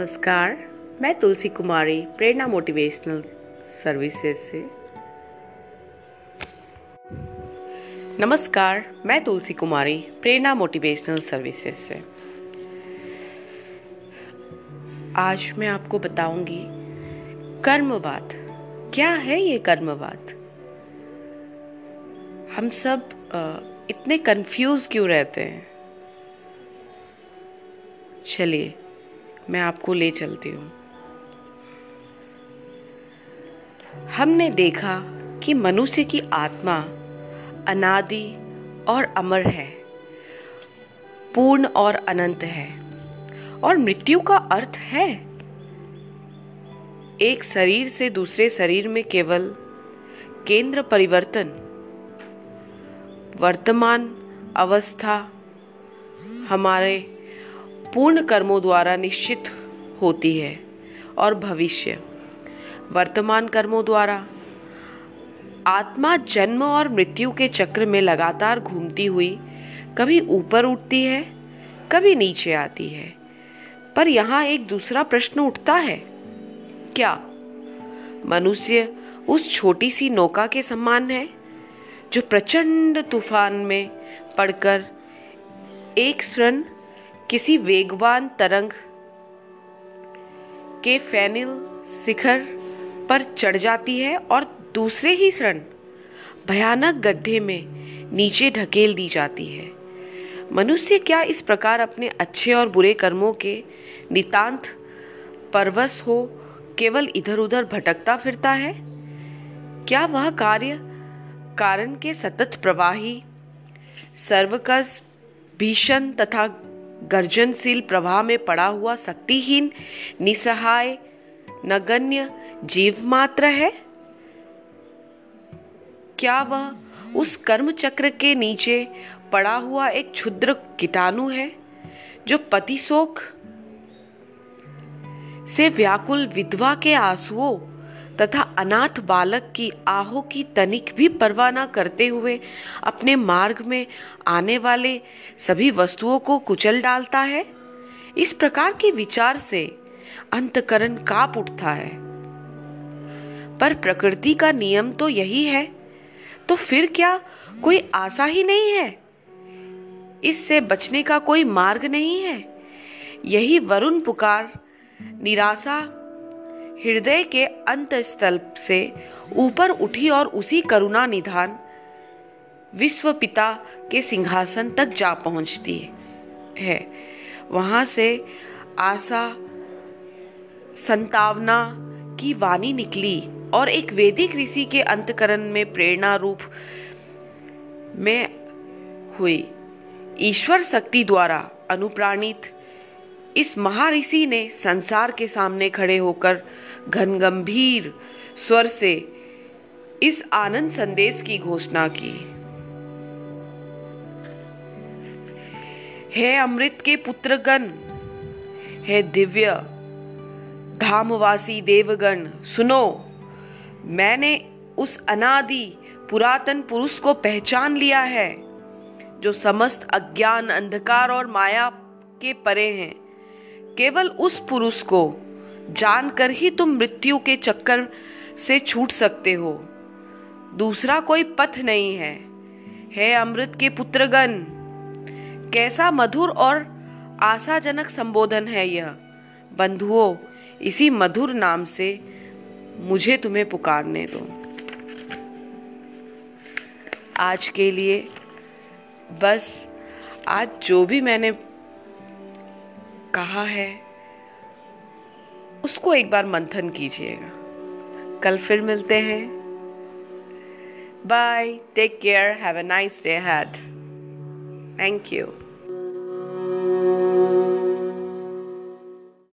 नमस्कार, मैं तुलसी कुमारी, प्रेरणा motivational services से। नमस्कार, मैं तुलसी कुमारी, प्रेरणा मोटिवेशनल सर्विसेज़ से। आज मैं आपको बताऊँगी, कर्मवाद। क्या है ये कर्मवाद? हम सब इतने कंफ्यूज क्यों रहते हैं? चलिए मैं आपको ले चलती हूँ। हमने देखा कि मनुष्य की आत्मा अनादि और अमर है, पूर्ण और अनंत है, और मृत्यु का अर्थ है। एक शरीर से दूसरे शरीर में केवल केंद्र परिवर्तन, वर्तमान अवस्था हमारे पूर्ण कर्मों द्वारा निश्चित होती है और भविष्य। वर्तमान कर्मों द्वारा। आत्मा जन्म और मृत्यु के चक्र में लगातार घूमती हुई कभी ऊपर उठती है, कभी नीचे आती है। पर यहाँ एक दूसरा प्रश्न उठता है, क्या मनुष्य उस छोटी सी नौका के सम्मान है, जो प्रचंड तूफ़ान में पड़कर एक क्षण किसी वेगवान तरंग के फैनिल शिखर पर चढ़ जाती है और दूसरे ही क्षण भयानक गड्ढे में नीचे ढकेल दी जाती है। मनुष्य क्या इस प्रकार अपने अच्छे और बुरे कर्मों के नितांत परवश हो केवल इधर उधर भटकता फिरता है? क्या वह कार्य कारण के सतत प्रवाही, सर्वकस भीषण तथा गर्जनशील प्रवाह में पड़ा हुआ शक्तिहीन, निसहाय, नगण्य जीव मात्र है? क्या वह उस कर्म चक्र के नीचे पड़ा हुआ एक क्षुद्र कीटाणु है, जो पति शोक से व्याकुल विधवा के आंसुओं तथा अनाथ बालक की आहो की तनिक भी परवाह न करते हुए अपने मार्ग में आने वाले सभी वस्तुओं को कुचल डालता है। इस प्रकार के विचार से अंतकरण काप उठता है। पर प्रकृति का नियम तो यही है। तो फिर क्या कोई आशा ही नहीं है? इससे बचने का कोई मार्ग नहीं है। यही वरुण पुकार निराशा हृदय के अंत स्थल से ऊपर उठी और उसी करुणा निधान विश्व पिता के सिंहासन तक जा पहुँचती है। वहाँ से आशा, संतावना की वाणी निकली और एक वैदिक ऋषि के अंतकरण में प्रेरणा रूप में हुई। ईश्वर शक्ति द्वारा अनुप्राणित इस महर्षि ने संसार के सामने खड़े होकर घन गंभीर स्वर से इस आनंद संदेश की घोषणा की। हे अमृत के पुत्रगण, हे दिव्य, धामवासी देवगण, सुनो, मैंने उस अनादि पुरातन पुरुष को पहचान लिया है, जो समस्त अज्ञान अंधकार और माया के परे हैं। केवल उस पुरुष को जानकर ही तुम मृत्यु के चक्कर से छूट सकते हो। दूसरा कोई पथ नहीं है। हे अमृत के पुत्रगण, कैसा मधुर और आशाजनक संबोधन है यह। बंधुओं, इसी मधुर नाम से मुझे तुम्हें पुकारने दो। आज के लिए बस आज जो भी मैंने कहा है, उसको एक बार मंथन कीजिएगा। कल फिर मिलते हैं। Bye take care have a nice day had thank you